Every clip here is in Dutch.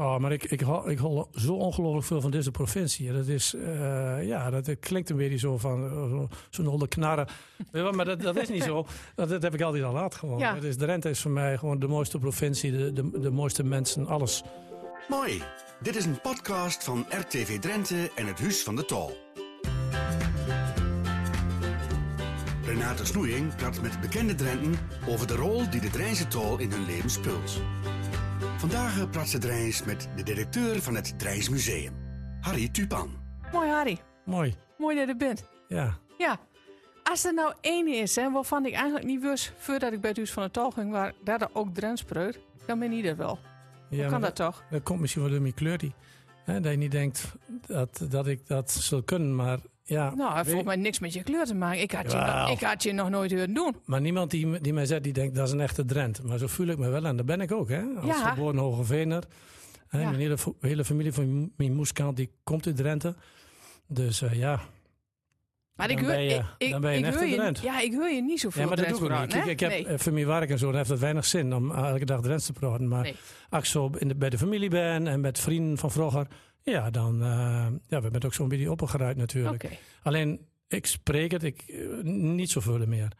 Oh, maar ik, ik, hou, ik hou zo ongelooflijk veel van deze provincie. Dat is, eh, ja, dat klinkt een beetje zo van eh, zo- zo'n holde knarren. Maar dat, dat is niet zo. Dat, dat heb ik altijd al laat gewoon. Ja. Het is, Drenthe is voor mij gewoon de mooiste provincie, de, de, de mooiste mensen, alles. Mooi. Dit is een podcast van RTV Drenthe en het Huis van de Tol. Renate Snoeing praat met bekende Drenten over de rol die de Drijnse Tol in hun leven speelt. Vandaag praat ze Drijns met de directeur van het Drijns Museum, Harry Tupan. Mooi, Harry. Mooi, Mooi dat je er bent. ja. Ja. Als er nou één is, hè, waarvan ik eigenlijk niet wist, voordat ik bij het Huis van de Tal ging, waar dat er ook Drents spreekt, dan ben ik dat wel. ja Hoe kan dat toch? Dat komt misschien wel door mijn kleur die. Hè, dat je niet denkt dat, dat ik dat zou kunnen, maar ja. Nou, het weet- volgens mij niks met je kleur te maken. Ik had, je, nog, ik had je nog nooit horen doen. Maar niemand die, die mij zegt, die denkt dat is een echte Drent. Maar zo voel ik me wel en dat ben ik ook. Hè? Als Ja. geboren Hogevener. Hè, Ja. Mijn hele, hele familie van mijn moeskant die komt uit Drenthe. Dus eh, ja. Maar Dan ik hoor, je- ik, ik, dan ben je een ik echte hoor je, Drent. Ja, ik hoor je niet zoveel ja, maar dat doe ik ook niet. Kijk, ik heb Nee. eh, voor mijn werk en zo, heeft het weinig zin om elke dag Drents te praten. Maar Nee. als ik zo in de, bij de familie ben en met vrienden van vroeger, ja, dan eh ja, we zijn ook zo'n beetje opgeruid natuurlijk. Alleen, ik spreek het ik, eh, niet zoveel meer.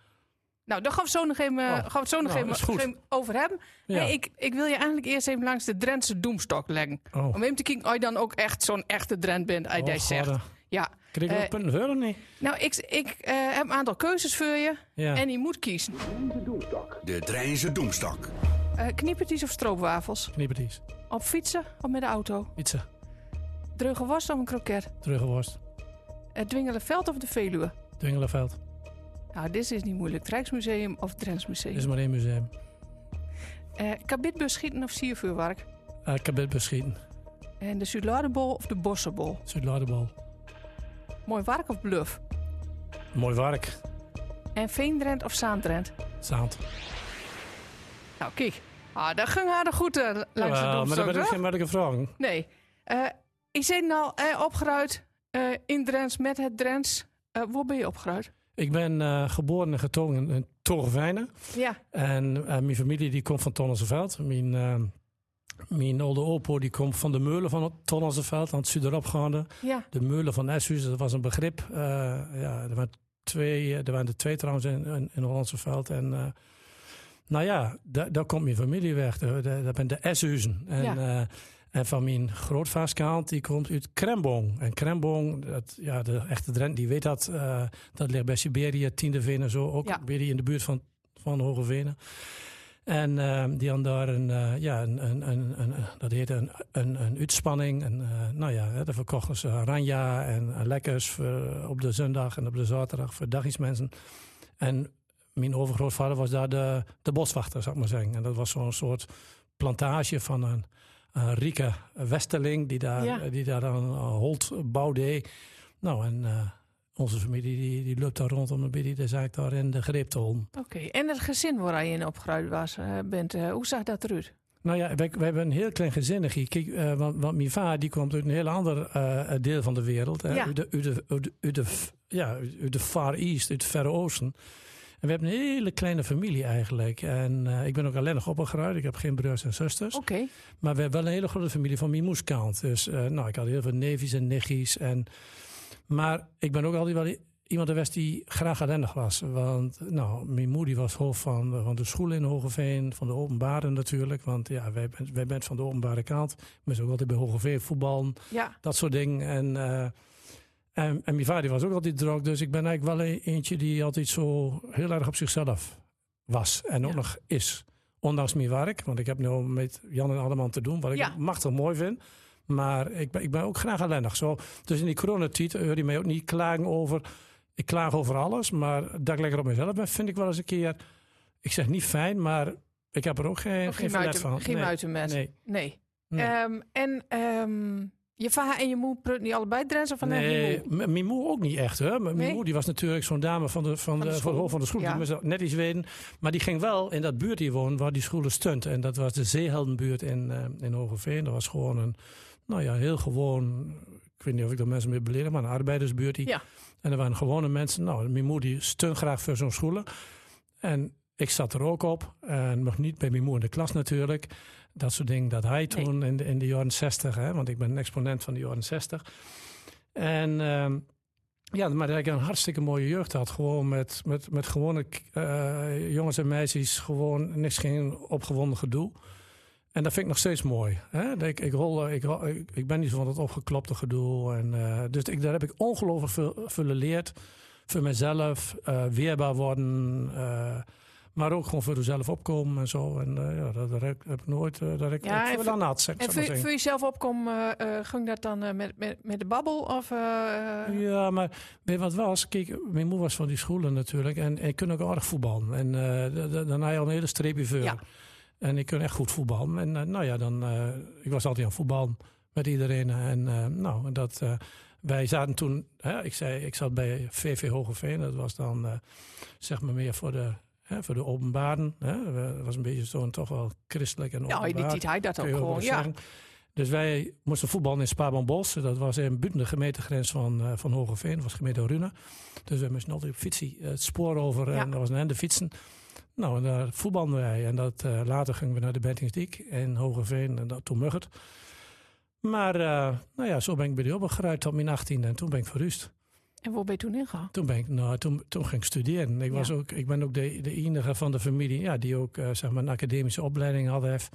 Nou, daar gaan we het zo nog even, Oh, gaan we het zo nog nou, even, goed. even over hebben. Ja. Ik, ik wil je eigenlijk eerst even langs de Drentse doemstok leggen. Oh. Om even te kijken of je dan ook echt zo'n echte Drent bent, als je Oh, zegt. God, Ja. Krijg ik Eh, nog punten voor of niet? Nou, ik, ik eh, heb een aantal keuzes voor je. Ja. En je moet kiezen. De Drijnse Doemstok. Uh, kniepertjes of stroopwafels? Kniepertjes. Op fietsen of met de auto? Pizza. Dreuge worst of een kroket? Teruggeworst. Het Dwingelenveld of de Veluwe? Dwingelenveld. Nou, dit is niet moeilijk. Het Rijksmuseum of het Drents Museum? Dit is maar één museum. Eh kabitbus schieten of siervuurwerk? Uh, Kabit beschieten. En de Zuidlaardenbol of de Bossenbol? Zuid-Laardebol. Mooi werk of bluff? Mooi werk. En Veendrent of Zaandrent? Zaand. Nou, kijk. Ah, dat ging aardig goed eh, langs de Jawel, maar dat ben ik geen vragen. Nee. Eh ik zit al eh, opgeruid eh, in Drents met het Drents. Eh waar ben je opgeruid? Ik ben eh, geboren en getogen in Torvijnen. Ja. En eh, mijn familie die komt van Tonnelseveld. Mijn, mijn oude opo die komt van de meulen van Tonnelseveld, aan het Zuideropgaande. Ja. De meulen van Eshuis, dat was een begrip. Ja, er waren, twee, er waren er twee trouwens in, in, in Hollandse veld. En nou ja, daar, daar komt mijn familie weg. Dat dat- dat zijn de Eshuizen. En, Ja. En van mijn grootvaaskant, die komt uit Krembong. En Krembong, dat, ja, de echte Drent, die weet dat. eh, dat ligt bij Siberië, Tiendeveen en zo. Ook Ja. in de buurt van, van Hogevenen. En eh, die hadden daar een, eh, ja, een, een, een, een, dat heette een, een, een uitspanning. En, eh, nou ja, daar verkochten ze ranja en, lekkers voor, op de zondag en op de zaterdag voor dagjesmensen. En mijn overgrootvader was daar de, de boswachter, zou ik maar zeggen. En dat was zo'n soort plantage van een, een rieke westerling die daar, Ja. die daar een holt bouwde. Nou, en eh, onze familie die, die loopt daar rondom een beetje de zaak daar in de greep te houden. Oké. En het gezin waar je in opgeruid was, eh, bent, eh, hoe zag dat eruit? Nou ja, wij, wij hebben een heel klein gezinnetje. Kijk, eh, want, want mijn vader die komt uit een heel ander eh, deel van de wereld. hè. Ja. Uit, de, uit, de, uit, de, uit de, ja, uit de Far East, uit het Verre Oosten. En we hebben een hele kleine familie eigenlijk. En eh, ik ben ook alleen nog opgegroeid. Ik heb geen broers en zusters. Oké. Maar we hebben wel een hele grote familie van mijn moeskant. Dus eh, nou, ik had heel veel neefjes en nichtjes. En, maar ik ben ook altijd wel iemand geweest die graag ellendig was. Want nou, mijn moeder was hoofd van, van de school in Hogeveen. Van de openbare natuurlijk. Want ja, wij, wij zijn van de openbare kant. We zijn ook altijd bij Hogeveen voetballen. Ja. Dat soort dingen. En, eh, en, en mijn vader was ook altijd druk. Dus ik ben eigenlijk wel een- eentje die altijd zo heel erg op zichzelf was. En ook Ja. nog is. Ondanks mijn werk. Want ik heb nu met Jan en Alleman te doen. Wat ik Ja. machtig mooi vind. Maar ik ben, ik ben ook graag ellendig. Zo, dus in die coronatijd hoor je mij ook niet klagen over... Ik klaag over alles. Maar dat ik lekker op mezelf ben, vind ik wel eens een keer... Ik zeg niet fijn, maar ik heb er ook geen, Of geen geen muiten, van. geen nee. muiten met. Nee. Nee. Nee. Ehm, en ehm, je vader en je moeder praten niet allebei Drents of van eh, Nee, je moeder? m- mijn moe ook niet echt. Hè. Nee? moe die was natuurlijk zo'n dame van de, van de van de hoofd van de school. Ja. Die net iets weten. Maar die ging wel in dat buurt hier wonen waar die school stond. En dat was de Zeeheldenbuurt in, eh in Hogeveen. Dat was gewoon een, nou ja, heel gewoon... Ik weet niet of ik dat mensen mee beledig, maar een arbeidersbuurt. die- Ja. En er waren gewone mensen. Nou, mijn moeder die stond graag voor zo'n scholen. En ik zat er ook op. En nog niet bij mijn moeder in de klas natuurlijk. dat soort dingen, dat hij toen in, de, in de jaren 60, hè, want ik ben een exponent van de jaren 60. En ehm, ja, maar dat ik een hartstikke mooie jeugd had. Gewoon met, met, met gewone eh, jongens en meisjes, gewoon niks geen opgewonden gedoe. En dat vind ik nog steeds mooi. Hè? Ik, ik, rol, ik, ik, ben niet zo van het opgeklopte gedoe. En, uh, dus ik, daar heb ik ongelooflijk veel, veel geleerd. Voor mezelf, uh, weerbaar worden. Uh, maar ook gewoon voor jezelf opkomen en zo. En ja, dat, heb, ik nooit dat ik, ja, ik veel aan had. En voor, voor jezelf opkomen, ging dat dan met, met, met de babbel? Of, Ja, maar weet je wat was? Kijk, mijn moeder was van die scholen natuurlijk. En ik kon ook aardig voetballen. En dan had je al een hele streepje voor. Ja. En ik kon echt goed voetballen. En uh, nou ja, dan, uh, ik was altijd aan voetballen met iedereen. En uh, nou, dat, wij zaten toen, hè, ik, zei, ik zat bij VV Hogeveen. Dat was dan zeg maar meer voor de, hè, voor de openbaren. Hè. Dat was een beetje zo'n toch wel christelijk en openbaar. Ja, die hij dat ook gewoon, ja. Dus wij moesten voetballen in Spaarbanbos. Dat was in buiten de gemeentegrens van, uh, van Hogeveen. Dat was gemeente Rune. Dus we moesten altijd op fietsie het spoor over. Ja. En dat was een ende fietsen. Nou, en daar voetbalden wij. En dat, uh, later gingen we naar de Bentingsdiek in Hogeveen en dat, toen Muggert. Maar uh, nou ja, zo ben ik bij de opgeruid tot mijn 18 en toen ben ik verrust. En waar ben je toen ingegaan? Toen, ben ik, nou, toen, toen ging ik studeren. Ik, was ook, ik ben ook de, de enige van de familie ja, die ook uh, zeg maar een academische opleiding had. Heeft.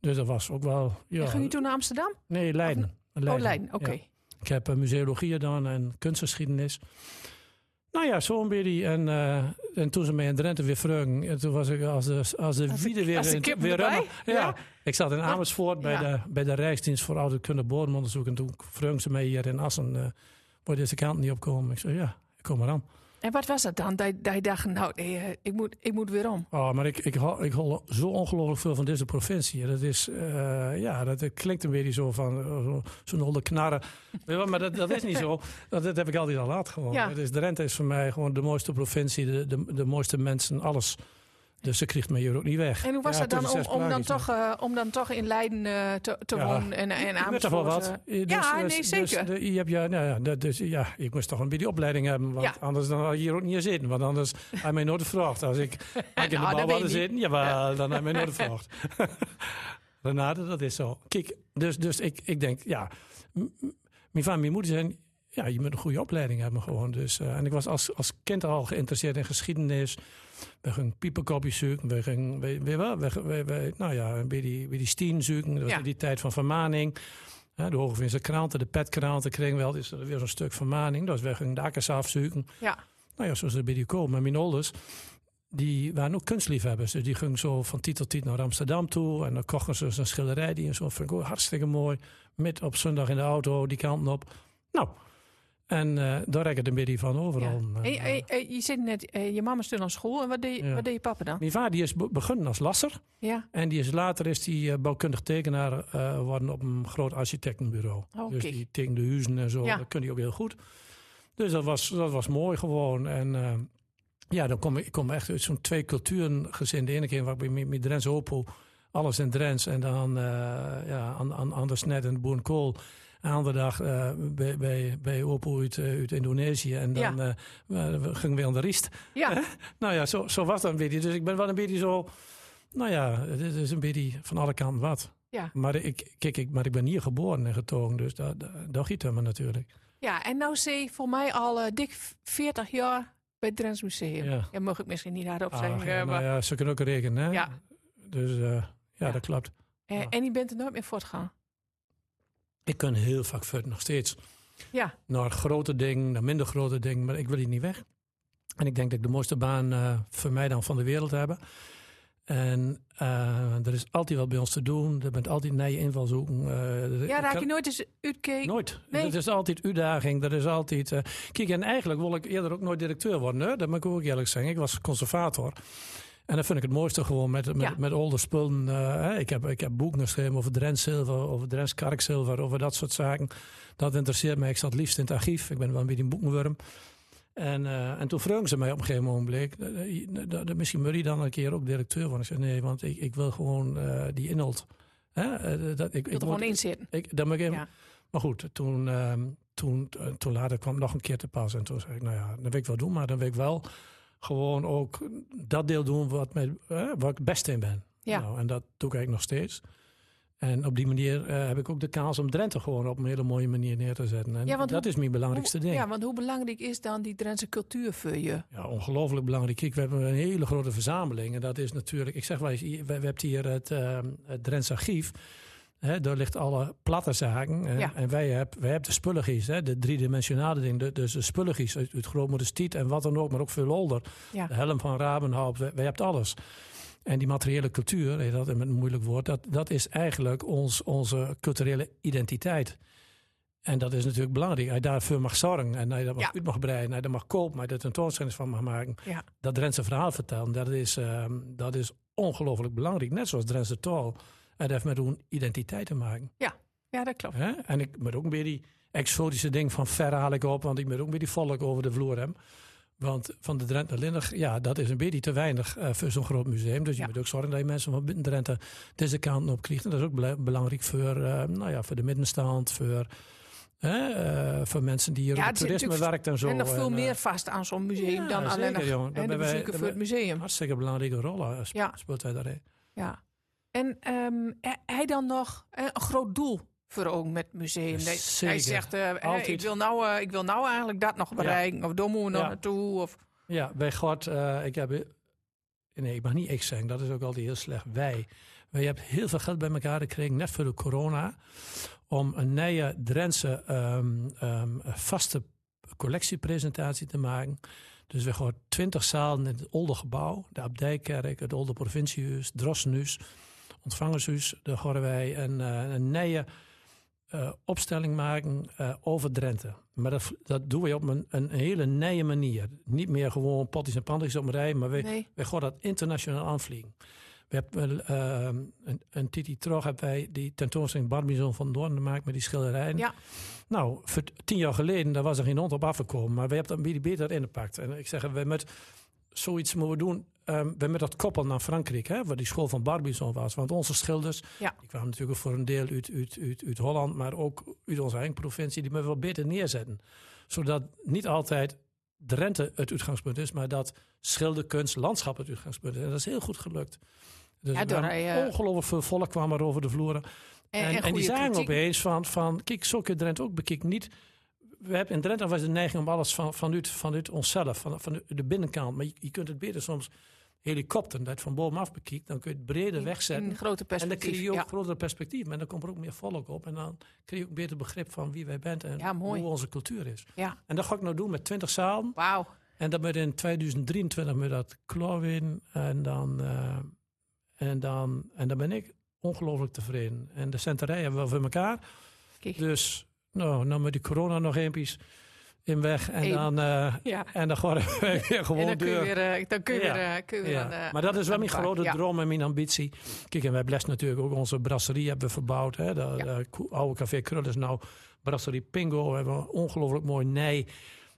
Dus dat was ook wel... Ja, en ging je toen naar Amsterdam? Nee, Leiden. Of, Leiden. Oh, Leiden, oké. Okay. Ja. Ik heb uh, museologie gedaan en kunstgeschiedenis. Nou ja, zo'n beetje. En, uh, en toen ze mij in Drenthe weer vroegen, en toen was ik als de, als de wiede weer, als de weer erbij? Ja. ja. ik zat in Amersfoort bij, de, bij de Rijksdienst voor Ouderkunde Bodemonderzoek. En toen vroegen ze mij hier in Assen, uh, wil deze kant niet opkomen? Ik zei, ja, ik kom eraan. En wat was dat dan? Dat, je dacht, nou, nee, ik, moet, ik moet weer om. Oh, maar ik, ik, ik hol zo ongelooflijk veel van deze provincie. Dat is, uh, ja, dat klinkt een beetje zo van zo'n zo holde knarren. maar dat, dat is niet zo. Dat, dat heb ik altijd al laat gewoon. Ja. Het is, Drenthe is voor mij gewoon de mooiste provincie, de, de, de mooiste mensen, alles. Dus ze kreeg hier ook niet weg. En hoe was ja, het dan om, om, dan toch, uh, om dan toch in Leiden uh, te, te ja, wonen en, en Amersfoort? toch wel wat. Dus, ja, nee, dus, zeker. Dus, je hebt, ja, nou ja, dus, ja, ik moest toch een beetje opleiding hebben. Want anders dan had je hier ook niet zitten. Want anders had je mij nooit gevraagd. Als ik, als ik in de nou, bouw had zitten, ja, ja. dan had je mij nooit gevraagd. Renate, dat is zo. Kijk, dus, dus ik, ik denk, ja, mijn vader en mijn moeder zijn ja, je moet een goede opleiding hebben gewoon. Dus, uh, en ik was als, als kind al geïnteresseerd in geschiedenis. We gingen pieperkopjes zoeken. We gingen, we, we, we, we, we, nou ja, bij die, bij die stien zoeken. Dat was Ja. die tijd van vermaning. Hè, de Hogevinse kranten, de petkranten kregen wel dus weer zo'n stuk vermaning. Dus we gingen de akkers afzoeken. Ja. Nou ja, zoals er bij die komen. Maar mijn ouders, die waren ook kunstliefhebbers. Dus die gingen zo van titel tot naar Amsterdam toe. En dan kochten ze een schilderij die en zo. Vond ik ook hartstikke mooi. Met op zondag in de auto, die kanten op. Nou, en uh, daar rek ik een beetje van overal. Ja. En, Hey, hey, hey, je zit net, uh, je mama stond aan school. En wat deed, Ja. wat deed je papa dan? Mijn vader die is be- begonnen als lasser. Ja. En die is later is die uh, bouwkundig tekenaar uh, worden op een groot architectenbureau. Oh, Dus die tekende huizen en zo. Ja. Dat kun hij ook heel goed. Dus dat was, dat was mooi gewoon. En ja, dan kom ik, ik kom echt uit zo'n twee culturen gezin. De ene keer waar ik mijn Drents Opel, alles in Drents. En dan ja, aan, aan, aan de snet en de boerenkool. Een andere dag uh, bij, bij, bij Opel uit, uh, uit Indonesië. En dan Ja. uh, we, gingen weer aan de riest. Ja. Nou ja, zo, zo was dat een beetje. Dus ik ben wel een beetje zo... Nou ja, het is een beetje van alle kanten wat. Ja. Maar ik, kijk, ik, maar ik ben hier geboren en getogen. Dus dat, dat, dat giet me natuurlijk. ja, en nou zie voor mij al eh, dik 40 jaar bij het Drents Museum. Ja. Ja. mag ik misschien niet hardop Ah, zeggen. ja, eh, maar, nou ja, ze kunnen ook rekenen, hè? Ja. Dus uh, ja, Ja. dat klopt. eh. En je bent er nooit meer voortgaan. Ik kan heel vaak verder nog steeds. Ja. Naar grote dingen, naar minder grote dingen. Maar ik wil hier niet weg. En ik denk dat ik de mooiste baan uh, voor mij dan van de wereld heb. En uh, er is altijd wat bij ons te doen. Er bent altijd naar je inval zoeken. Uh, Ja, raak je nooit eens uitkeken? Nooit. Nee. Er is altijd uitdaging. Er is altijd. Uh, kijk, en eigenlijk wil ik eerder ook nooit directeur worden. Hè? Dat moet ik ook eerlijk zeggen. Ik was conservator. En dat vind ik het mooiste gewoon met, met, Ja. met spullen. Uh, hè. ik, heb, ik heb boeken geschreven over Drents zilver, over Drents karkzilver, over dat soort zaken. Dat interesseert mij. Ik zat liefst in het archief. Ik ben wel een beetje een boekenworm. En, uh, en toen vroegen ze mij op een gegeven moment, uh, misschien je dan een keer ook directeur worden. Ik zei nee, want ik, ik wil gewoon uh, die inhoud. Hè? Dat, ik, wil er gewoon in zitten. Ik, dat moet ik even, Ja. Maar goed, toen, uh, toen, toen later kwam nog een keer te pas. En toen zei ik, nou ja, dat wil ik wel doen. Maar dan wil ik wel gewoon ook dat deel doen wat, mij, uh, waar ik het beste in ben. Ja. Nou, en dat doe ik eigenlijk nog steeds. En op die manier eh, heb ik ook de kans om Drenthe gewoon op een hele mooie manier neer te zetten. En Ja, want dat hoe- is mijn belangrijkste Hoe- ding. Ja, want hoe belangrijk is dan die Drentse cultuur voor je? Ja, ongelooflijk belangrijk. Kijk, we hebben een hele grote verzameling. En dat is natuurlijk, ik zeg wel eens, we, we hebben hier het, ehm het Drents Archief. Hè, daar ligt alle platte zaken. En, Ja. en wij hebben wij hebben de spulletjes, hè, de driedimensionale dingen. de- Dus de spulletjes uit, uit Grootmoeders Tiet en wat dan ook, maar ook veel older. Ja. De helm van Rabenhaupt, wij, wij hebben alles. En die materiële cultuur, dat met een moeilijk woord, dat, dat is eigenlijk ons, onze culturele identiteit. En dat is natuurlijk belangrijk. Je daarvoor mag zorgen en je dat mag Ja. uit mag breiden, en je dat mag kopen, maar je er tentoonstelling van mag maken, Ja. dat Drentse verhaal vertellen, dat is, ehm, dat is ongelooflijk belangrijk. Net zoals Drentse taal. En dat heeft met hun identiteit te maken. Ja, dat klopt. Hè? En ik moet ook weer die exotische ding van ver haal ik op, want ik moet ook weer die volk over de vloer hebben. Want van de Drenthe Lindig, ja, dat is een beetje te weinig eh, voor zo'n groot museum. Dus je Ja. moet ook zorgen dat je mensen van binnen Drenthe deze kant op krijgt. En dat is ook bela- belangrijk voor, eh, nou ja, voor de middenstand, voor, eh, voor mensen die hier Ja, op het het toerisme werkt en zo. En nog veel En, meer vast aan zo'n museum ja, dan alleen nog jongen. hè, de bezoeken voor het museum. hartstikke belangrijke rol sp- Ja. speelt hij daarin. Ja. En ehm, hij dan nog eh, een groot doel voor ook met het museum? Hij zegt, eh, ik, wil nou, eh, ik wil nou eigenlijk dat nog bereiken. Of daar moeten we nog Ja. naartoe. Of, Ja, bij God, ik heb. Nee, ik mag niet ik zeggen, dat is ook altijd heel slecht. Wij. Wij hebben heel veel geld bij elkaar gekregen, net voor de corona, om een nieuwe Drentse ehm, ehm, vaste collectiepresentatie te maken. Dus we gaan 20 zalen in het oude gebouw, de Abdijkerk, het oude provinciehuis, Drossenhuis, ontvangershuis. Daar gaan wij een, eh, een nieuwe eh, opstelling maken eh, over Drenthe. Maar dat, dat doen we op een, een hele nieuwe manier. Niet meer gewoon potjes en pandjes op een rij, maar we, nee. wij gaan dat internationaal aanvliegen. We hebben eh, een, een titel terug hebben wij die tentoonstelling Barbizon van Doorn gemaakt met die schilderijen. Ja. Nou, voor tien jaar geleden daar was er geen hond op afgekomen, maar we hebben dat een beetje beter ingepakt. En ik zeg, we met zoiets moeten we doen. ehm, we met dat koppel naar Frankrijk, hè, waar die school van Barbizon was. Want onze schilders, Ja. die kwamen natuurlijk voor een deel uit, uit, uit, uit Holland, maar ook uit onze eigen provincie, die moeten we wel beter neerzetten. Zodat niet altijd Drenthe het uitgangspunt is, maar dat schilderkunst, landschap het uitgangspunt is. En dat is heel goed gelukt. Dus Ja, door eh, ongelooflijk veel volk kwam er over de vloeren. En, En, die zagen kritiek. opeens van, van, kijk, zo kun je Drenthe ook bekijken. Niet, we hebben in Drenthe was de neiging om alles van, vanuit, vanuit onszelf, van, van de binnenkant. Maar je, je kunt het beter soms helikopter, dat van bovenaf bekijkt, dan kun je het breder In- wegzetten. In grote En dan krijg je ook ja. een groter perspectief. En dan komt er ook meer volk op. En dan krijg je ook beter begrip van wie wij bent en Ja, hoe onze cultuur is. ja, En dat ga ik nou doen met 20 zalen. wauw. En dat moet in 2023 moet dat klaar in. En dan, eh, en, dan, en dan ben ik ongelooflijk tevreden. En de centerij hebben we voor elkaar. Kijk. Dus nou, dan met die corona nog eempjes in weg. En Eén. dan, Ja. en dan we weer En gewoon dan kun je weer, eh, dan kun je Ja. weer, eh, kun je weer aan maar dat is wel mijn grote droom en mijn ambitie. Kijk, en we hebben les natuurlijk ook onze brasserie hebben we verbouwd. Hè. De, de oude café Krull is nou brasserie Pingo. We hebben een ongelooflijk mooi nij.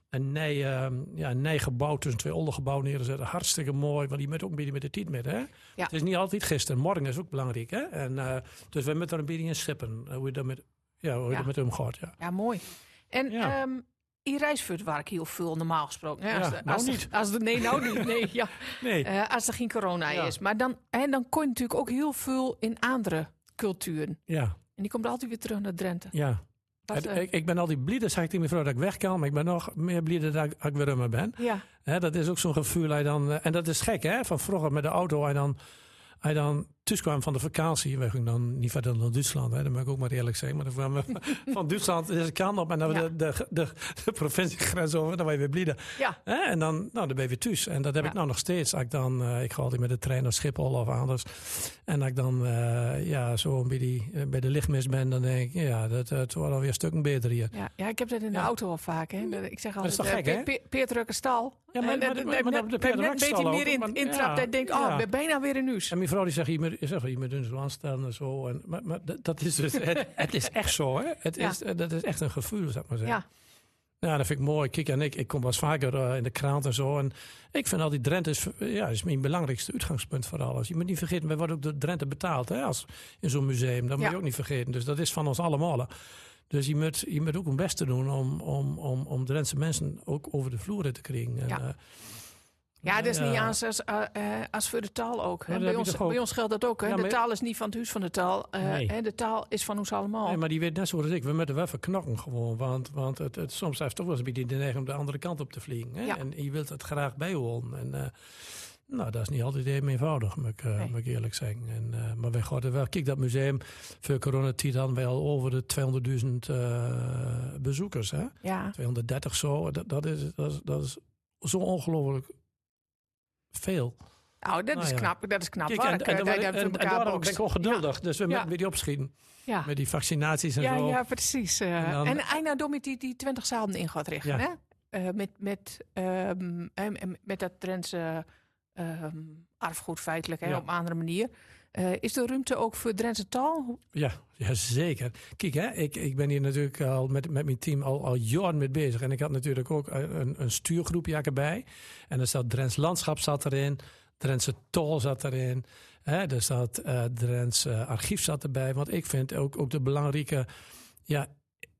Een nij, ehm, ja, een gebouw tussen twee ondergebouwen neergezet. Hartstikke mooi, want die met ook een beetje met de tijd met. Hè? Het is niet altijd gisteren. Morgen is ook belangrijk. Hè? En, dus we moeten er een beetje in schippen. hoe je dat met, ja, hoe je Ja. dat met hem gaat. Ja. Ja, mooi. En Ja. ehm in Rijsvoort waar ik heel veel normaal gesproken. Hè, Ja, als de, nou als de- niet. als de, nee, nou niet. Nee, ja. Nee, Eh, als er geen corona Ja. is. Maar dan, en dan kon je natuurlijk ook heel veel in andere culturen. ja, En die komt altijd weer terug naar Drenthe. ja. Het- eh, ik, ik ben altijd blij, dat zeg ik tegen mijn vrouw, dat ik weg kan. Maar ik ben nog meer blij dat ik, dat ik weer rummer ben. ja, Hè, dat is ook zo'n gevoel. hij dan, eh, en dat is gek, hè? Van vroeger met de auto. Hij dan, hij dan kwam van de vakantie. We gingen dan niet verder dan Duitsland. Hè? Dat moet ik ook maar eerlijk zeggen. Maar dan kwamen we van Duitsland deze kant op. En dan Ja. de, de, de, de provinciegrens over. Dan je weer blij. ja? En dan, nou, dan ben je weer thuis. En dat heb Ja. ik nou nog steeds. Als ik, dan, eh, ik ga altijd met de trein naar Schiphol of anders. En als ik dan eh, ja, zo bij, die, eh, bij de lichtmis ben. Dan denk ik, ja, dat, het wordt alweer stukken beter hier. ja, ja, ik heb dat in de auto al vaak. Hè. Ik zeg Dat is altijd, toch gek, hè? Pe- Pe- Rukkenstal. Ja, maar- En, maar- maar- de een beetje meer in, ja, ik denk, oh, ik ben bijna weer in huis. En mijn vrouw die zegt, je je zegt, je moet zo aanstellen en zo. En, maar maar dat, is dus, het, het is echt zo, hè? Het Ja. is, dat is echt een gevoel, zeg maar zeggen. Ja, Ja, dat vind ik mooi. Kijk, en ik, ik kom wel eens vaker eh, in de krant en zo. En ik vind altijd Drenthe is, ja, is mijn belangrijkste uitgangspunt voor alles. Je moet niet vergeten, wij worden ook door Drenthe betaald hè, als, in zo'n museum. Dat moet je ook niet vergeten. Dus dat is van ons allemaal. Dus je moet, je moet ook een beste doen om, om, om, om Drentse mensen ook over de vloer te krijgen. En, Ja. eh, Ja, dat is niet Ja. als, als, eh, eh, als voor de taal ook. bij, ons, ook? bij ons geldt dat ook. Hè. Ja, de taal is niet van het huis van de taal. eh, Nee. hè, de taal is van ons allemaal. Nee, maar die weet net zoals ik. We moeten wel verknokken gewoon. Want, want het, het, soms heeft toch wel eens een beetje de neiging om de andere kant op te vliegen. Hè? Ja. En je wilt het graag bijwonen. En nou, dat is niet altijd even eenvoudig, moet ik, Nee. moet ik eerlijk zeggen. En, maar wij er wel. Kijk, dat museum voor coronatijd hadden wij al over de 200.000 eh, bezoekers. Hè? ja. 230 zo. Dat, dat, is, dat, is, dat is zo ongelooflijk veel. Nou, dat Nou is ja. knap. Dat is knap Kijk, werk. en, eh, en, dat en, en, en daarom ben ik ongeduldig. Dus we Ja. moeten met die opschieten. Ja. Met die vaccinaties en Ja, zo. ja, precies. eh. En dan- en met die, die 20 zalen in gaat richten. Hè? Eh, met, met, ehm, en met dat Drentse ehm, erfgoed feitelijk, hè, op een andere manier. Eh, is er ruimte ook voor Drentse taal? Ja, ja zeker. Kijk, hè, ik, ik ben hier natuurlijk al met, met mijn team al, al jaren mee bezig. En ik had natuurlijk ook een, een stuurgroepje erbij. En er zat Drents landschap zat erin. Drentse tol zat erin. Hè, er zat eh, archief zat erbij. Want ik vind ook, ook de belangrijke ja,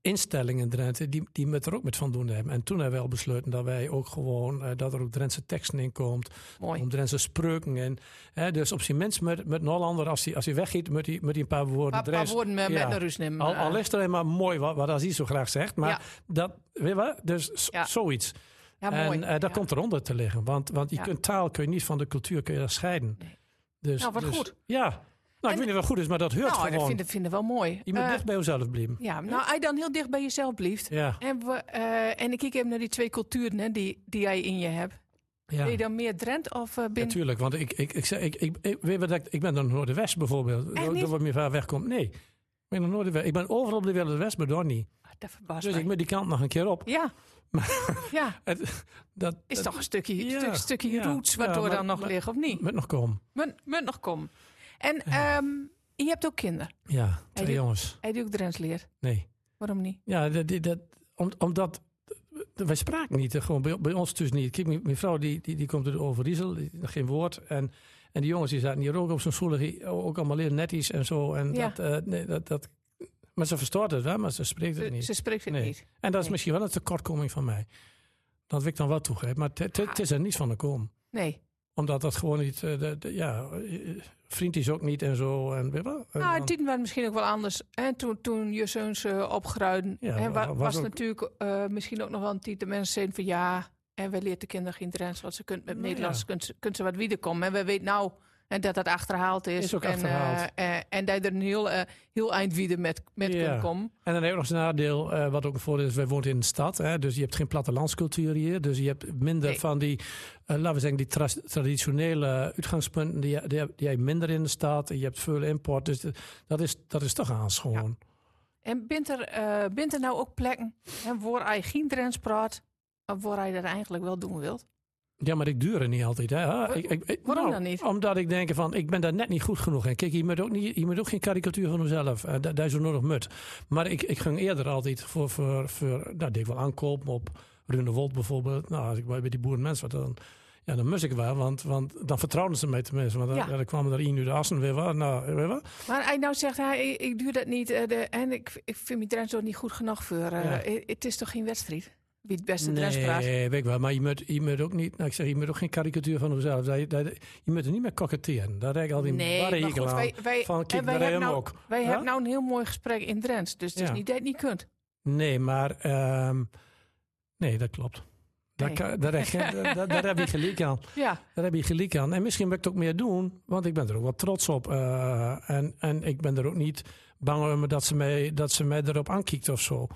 instellingen in Drenthe, die, die met er ook met van doen hebben. En toen hebben we al besloten dat wij ook gewoon, eh, dat er ook Drentse teksten in komt. Mooi. Om Drentse spreuken in. Hè, dus op zijn minst met, met een Hollander, als hij, als hij weggiet, moet hij, moet hij een paar woorden Een paar, woorden met, ja. met nemen. al, al is het alleen maar mooi wat, wat als hij zo graag zegt. Maar Ja. dat, weet je wat? Dus Ja. zoiets. ja, en eh, dat Ja. komt eronder te liggen. Want, want je Ja. kunt taal kun je niet van de cultuur kun je dat scheiden. Nee. Dus, Nou, wat dus- goed. Ja. Nou, ik En- weet niet wat goed is, maar dat hoort Nou, dat gewoon. vinden, vinden we wel mooi. Je moet Eh, dicht bij jezelf blijven. ja, nou, je dan heel dicht bij jezelf blijft. Ja. En, we, eh, en ik kijk even naar die twee culturen hè, die, die jij in je hebt. Ja. Ben je dan meer Drent of ben Natuurlijk, want ik, ik, ik, zeg- ik, ik, ik, weet wat ik, ik ben dan Noorderwest bijvoorbeeld. Door wat meer ver wegkomt. Nee, ik ben naar Noorderwest. Ik ben overal op de wereld West, maar daar niet. Ah, Dat verbaast Dus mij. ik moet die kant nog een keer op. Ja. ja, Het, dat, is dat toch een stukje, Ja, stuk, stukje roots waardoor maar- dan nog maar- liggen, of niet? moet nog komen. Moet, moet nog komen. En ehm, je hebt ook kinderen. Ja, twee die- jongens. Hij die ook Drents leert. Nee. Waarom niet? Ja, dat, dat, dat- om, omdat wij spraken niet, gewoon bij, bij ons dus niet. Kijk, mijn, mijn vrouw die, die, die komt uit Overijssel, geen woord. En, en die jongens die zaten hier ook op zo'n school, ook allemaal heel netjes en zo. En Ja. dat, eh, nee, dat, dat, maar ze verstoort het wel, maar ze spreekt het Ze, niet. ze spreekt het Nee. niet. En dat is misschien wel een tekortkoming van mij. Dat wil ik dan wel toegeven. Maar het- het is er niet van gekomen. Nee. Omdat dat gewoon niet, eh, de, de- ja, eh, vriend is ook niet en zo. En. En Nou, dan- was misschien ook wel anders. En toen, toen je zoons eh, opgroeiden, Ja, wa- was was, ook- natuurlijk eh, misschien ook nog wel een tijd de mensen zeiden van ja, en we leert de kinderen geen Drents, want ze kunt met Nou, Nederlands ja. kunt, ze- kunt ze wat wederkomen. En we weten nou en dat dat achterhaald is. Is ook en, achterhaald. eh, eh, en dat je er een heel, eh, heel eind wieder met, met Ja. kunt komen. En dan heb je nog eens een nadeel, wat ook een voordeel is, wij wonen in de stad. Hè, dus je hebt geen plattelandscultuur hier. Dus je hebt minder Nee. van die, laten we zeggen, die tra- traditionele uitgangspunten. Die, die, die heb je minder in de stad. Je hebt veel import. Dus dat is, dat is toch aan gewoon. En bent er, eh, bent er nou ook plekken hè, waar je geen Drents praat, of waar je dat eigenlijk wel doen wilt? Ja, maar ik duur er niet altijd. Hè. Ik, ik, ik- waarom nou, dan niet? Omdat ik denk van, ik ben daar net niet goed genoeg in. Kijk, je moet ook, niet, je moet ook geen karikatuur van mezelf. Uh, daar is zo nodig mut. Maar ik, ik ging eerder altijd voor, voor, voor nou, deed ik wel aankopen op Runewold bijvoorbeeld. Nou, als ik bij die boerenmensen was, dan, ja, dan moest ik wel. Want, want dan vertrouwden ze mij tenminste. Want dan, Ja. dan kwamen er in uur de assen weer wat. Nou, wat? Maar hij nou zegt, hij, ik, ik doe dat niet. eh, de, en ik, ik vind mijn ook niet goed genoeg voor. eh, Ja. eh, Het is toch geen wedstrijd? Wie het beste Drents praat. Nee, weet ik wel. Maar je moet, je moet ook niet, nou, ik zeg, je moet ook geen karikatuur van. Dat, dat, je moet er niet meer koketteren. Daar heb ik al die Nee, barre maar hekel goed, aan. wij, wij, Van, kijk, wij, hebben nou, ook. wij Ja? hebben nou een heel mooi gesprek in Drents. Dus het is Ja. niet dat je niet kunt. Nee, maar ehm, nee, dat klopt. Daar, Nee. daar, heb je- daar, daar heb je gelijk aan. Ja, Daar heb je gelijk aan. En misschien wil ik het ook meer doen, want ik ben er ook wel trots op. Eh, en, en ik ben er ook niet bang om dat ze mij, dat ze mij erop aankijkt of zo.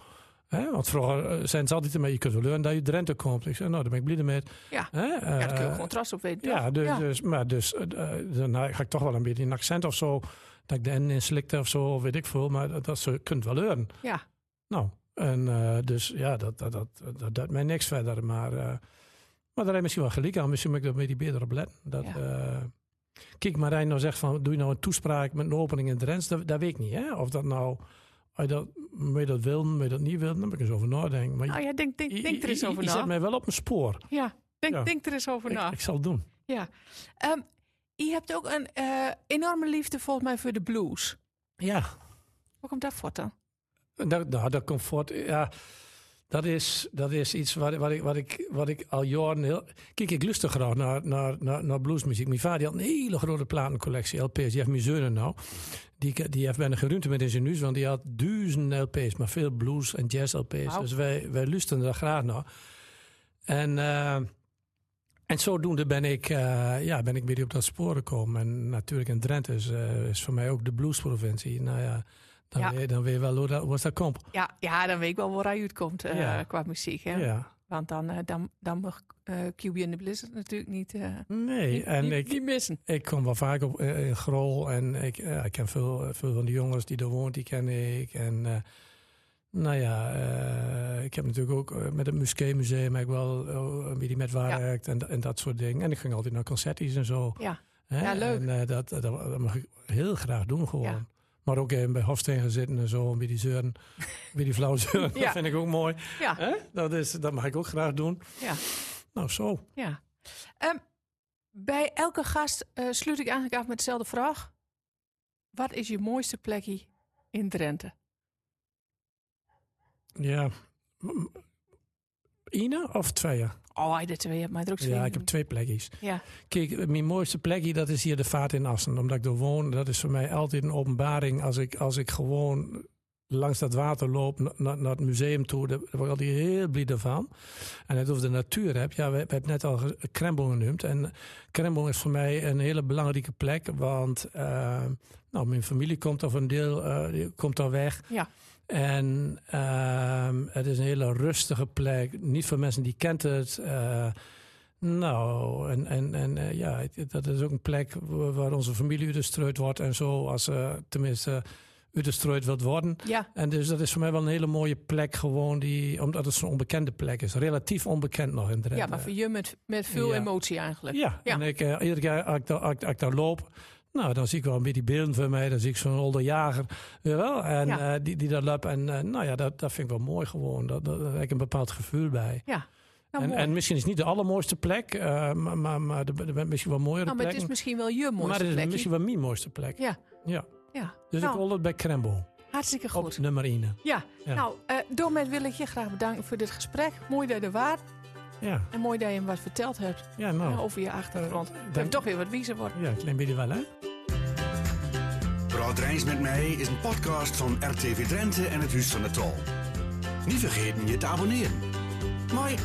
Hè? Want vroeger eh, zijn ze altijd ermee, je kunt wel leuren dat je Drenthe komt. Ik zeg, nou, daar ben ik blij mee. Ja. Hè? ja daar kun je Eh, gewoon trots op weten. ja, dus, dus, maar dus eh, eh, dan ga ik toch wel een beetje een accent of zo. Dat ik de N in slikte of zo, of weet ik veel. Maar dat, dat ze kunt wel leuren. ja. Nou, en eh, dus ja, dat, dat, dat, dat, dat mij niks verder. Maar, eh, maar daar heb misschien wel gelijk aan. Misschien moet ik er met die beter op letten. Dat, Ja. eh, kijk, Marijn nou zegt van, doe je nou een toespraak met een opening in Drents? Dat, dat weet ik niet, hè? Of dat nou, als je dat, je dat wil, moet je dat niet wil, dan moet ik eens over nadenken. Maar Nou ja, denk, denk, je, denk er eens over je zet na. mij wel op een spoor. Ja, denk, Ja. denk er eens over na. ik zal het doen. Ehm, je hebt ook een eh, enorme liefde volgens mij voor de blues. Ja, Hoe komt dat voort dan? dat, nou, dat komt voort. Ja, Dat is, dat is iets wat, wat, ik, wat, ik, wat ik al jaren heel. Kijk, ik luister graag naar, naar, naar, naar bluesmuziek. Mijn vader had een hele grote platencollectie LP's. Die heeft mijn zoon nou. Die, die heeft bijna geruimte met in zijn huis, want die had duizenden LP's, maar veel blues en jazz LP's. Dus wij, wij luisteren daar graag naar. En, eh, en zodoende ben ik, eh, ja, ben ik weer op dat spoor gekomen. En natuurlijk in Drenthe is, eh, is voor mij ook de bluesprovincie. Nou ja, dan, Ja. Weet, dan weet je wel hoe dat, hoe dat komt. Ja, ja, dan weet ik wel waar eh, Ja. qua muziek. Hè? Ja. Want dan, eh, dan, dan mag eh QB in de Blizzard natuurlijk niet, eh, Nee, niet, en niet, ik, niet missen. Ik kom wel vaak op in Grol en ik, ik ken veel, veel van de jongens die er woont, die ken ik. En nou ja, ik heb natuurlijk ook met het Muskeemuseum heb ik wel een beetje met werkt en, en dat soort dingen. En ik ging altijd naar concerties en zo. Ja. Hè? Ja, leuk. En dat, dat, dat mag ik heel graag doen gewoon. Ja. Maar ook even bij Hofsteen gaan zitten en zo, bij die zeuren, bij die flauw zeuren. Ja. Dat vind ik ook mooi. Ja, Hè? Dat, is, dat mag ik ook graag doen. ja, Nou, zo. ja. Ehm, bij elke gast eh, sluit ik eigenlijk af met dezelfde vraag. Wat is je mooiste plekje in Drenthe? Ja. Ine of twee? Oh, de twee hebt mij er ook twee. Ja, ik heb twee plekjes. Ja, Kijk, mijn mooiste plekje, dat is hier de vaart in Assen. Omdat ik er woon, dat is voor mij altijd een openbaring. Als ik, als ik gewoon langs dat water loop, na- na- naar het museum toe, daar daar word ik altijd heel blij van. En het over de natuur hebt, ja, we, we hebben net al Krembo genoemd. En Krembo is voor mij een hele belangrijke plek, want eh, nou, mijn familie komt voor een deel eh, komt daar weg. ja, En ehm, het is een hele rustige plek. Niet voor mensen die kent het. eh, nou, en, en, en eh, ja, dat is ook een plek waar onze familie uitgestrooid wordt en zo. Als ze tenminste uitgestrooid wilt worden. ja, En dus dat is voor mij wel een hele mooie plek gewoon. Die, omdat het zo'n onbekende plek is. Relatief onbekend nog in Drenthe. ja, maar voor je met, met veel Ja. emotie eigenlijk. Ja, Ja. en ik, eh, iedere keer als ik, daar, als ik daar loop, nou, dan zie ik wel een beetje beelden van mij. Dan zie ik zo'n oude jager, wel, en, Ja. eh, die, die daar loopt. En eh, nou ja, dat, dat vind ik wel mooi gewoon. Dat, dat, daar heb ik een bepaald gevoel bij. Ja. Nou, en, en misschien is het niet de allermooiste plek, eh, maar, maar, maar er zijn misschien wel mooiere nou, maar het is misschien wel je mooiste maar het is misschien wel mijn mooiste plek. Ja, Ja. ja. Dus nou, ik wil het bij Krembo, hartstikke op goed. nummer 1. Ja, Ja. nou, eh Domet wil ik je graag bedanken voor dit gesprek. Mooi dat je er waart Ja, en mooi dat je hem wat verteld hebt ja nou. over je achtergrond. Uh, dat toch weer wat wiezer wordt. Ja, klein beetje wel, hè? Praat Rijns met mij is een podcast van RTV Drenthe en het Huis van de Tol. Niet vergeten je te abonneren. Mooi.